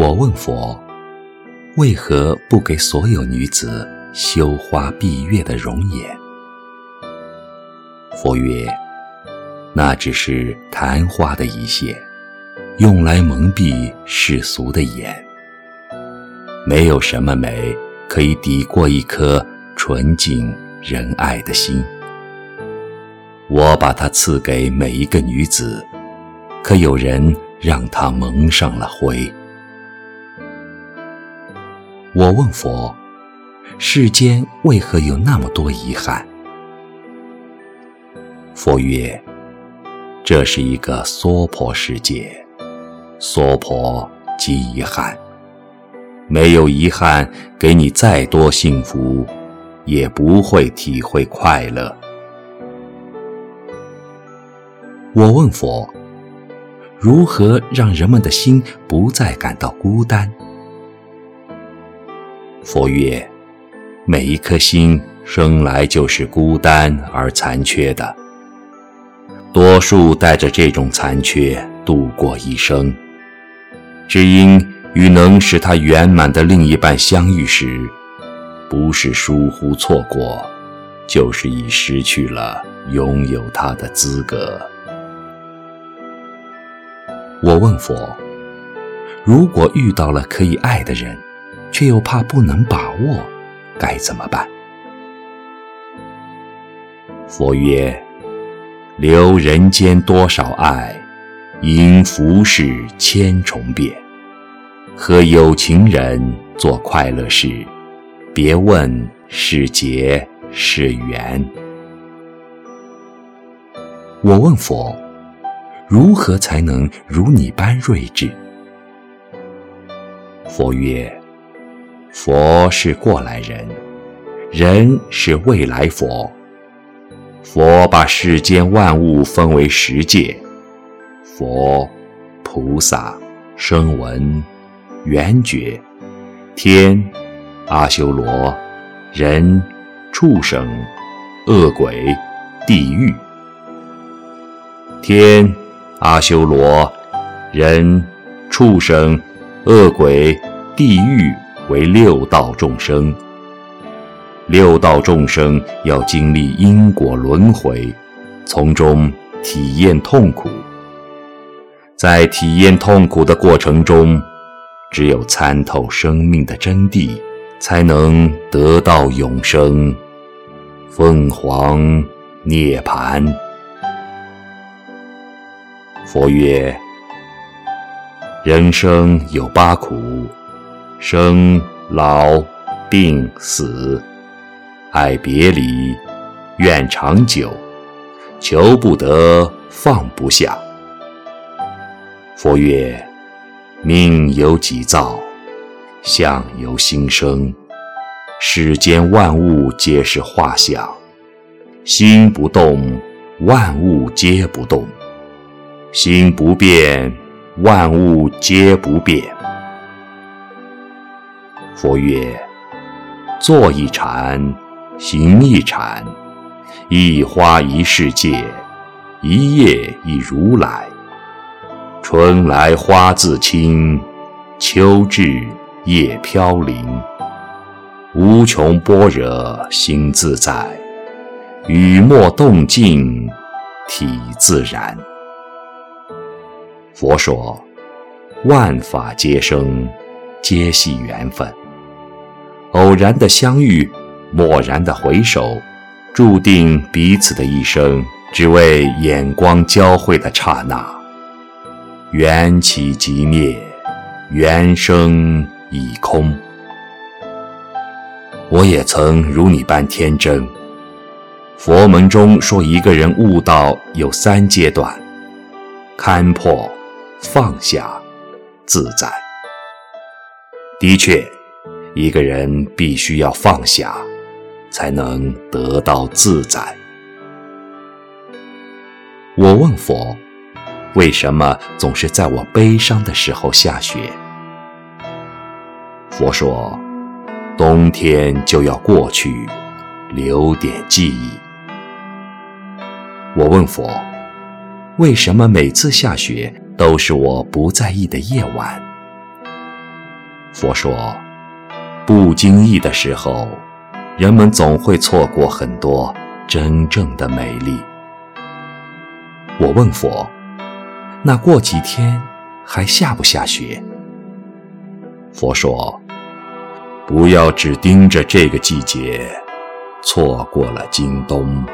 我问佛：为何不给所有女子羞花闭月的容颜？佛曰：那只是昙花的一现，用来蒙蔽世俗的眼。没有什么美可以抵过一颗纯净仁爱的心。我把它赐给每一个女子，可有人让她蒙上了灰。我问佛：世间为何有那么多遗憾？佛曰：这是一个娑婆世界，娑婆即遗憾。没有遗憾，给你再多幸福，也不会体会快乐。我问佛：如何让人们的心不再感到孤单？佛曰：每一颗心生来就是孤单而残缺的，多数带着这种残缺度过一生，只因与能使他圆满的另一半相遇时，不是疏忽错过，就是已失去了拥有他的资格。我问佛：如果遇到了可以爱的人，却又怕不能把握，该怎么办？佛曰：留人间多少爱，因浮世千重变。和有情人做快乐事，别问是劫是缘。我问佛：如何才能如你般睿智？佛曰：佛是过来人，人是未来佛。佛把世间万物分为十界：佛、菩萨、声闻、缘觉、天、阿修罗、人、畜生、恶鬼、地狱。天、阿修罗、人、畜生、恶鬼、地狱为六道众生。六道众生要经历因果轮回，从中体验痛苦。在体验痛苦的过程中，只有参透生命的真谛，才能得到永生、凤凰涅槃。佛曰：人生有八苦，生、老、病、死。爱别离，愿长久，求不得，放不下。佛曰：命由己造，相由心生。世间万物皆是画像，心不动，万物皆不动；心不变，万物皆不变。佛曰：坐一禅。行一禅，一花一世界，一叶一如来。春来花自青，秋至叶飘零。无穷般若心自在，雨墨动静体自然。佛说：万法皆生，皆系缘分。偶然的相遇。蓦然的回首，注定彼此的一生，只为眼光交汇的刹那。缘起即灭，缘生已空。我也曾如你般天真。佛门中说，一个人悟道有三阶段：看破、放下、自在。的确，一个人必须要放下，才能得到自在。我问佛：为什么总是在我悲伤的时候下雪？佛说：冬天就要过去，留点记忆。我问佛：为什么每次下雪都是我不在意的夜晚？佛说：不经意的时候，人们总会错过很多真正的美丽。我问佛：那过几天还下不下雪？佛说。不要只盯着这个季节，错过了今冬。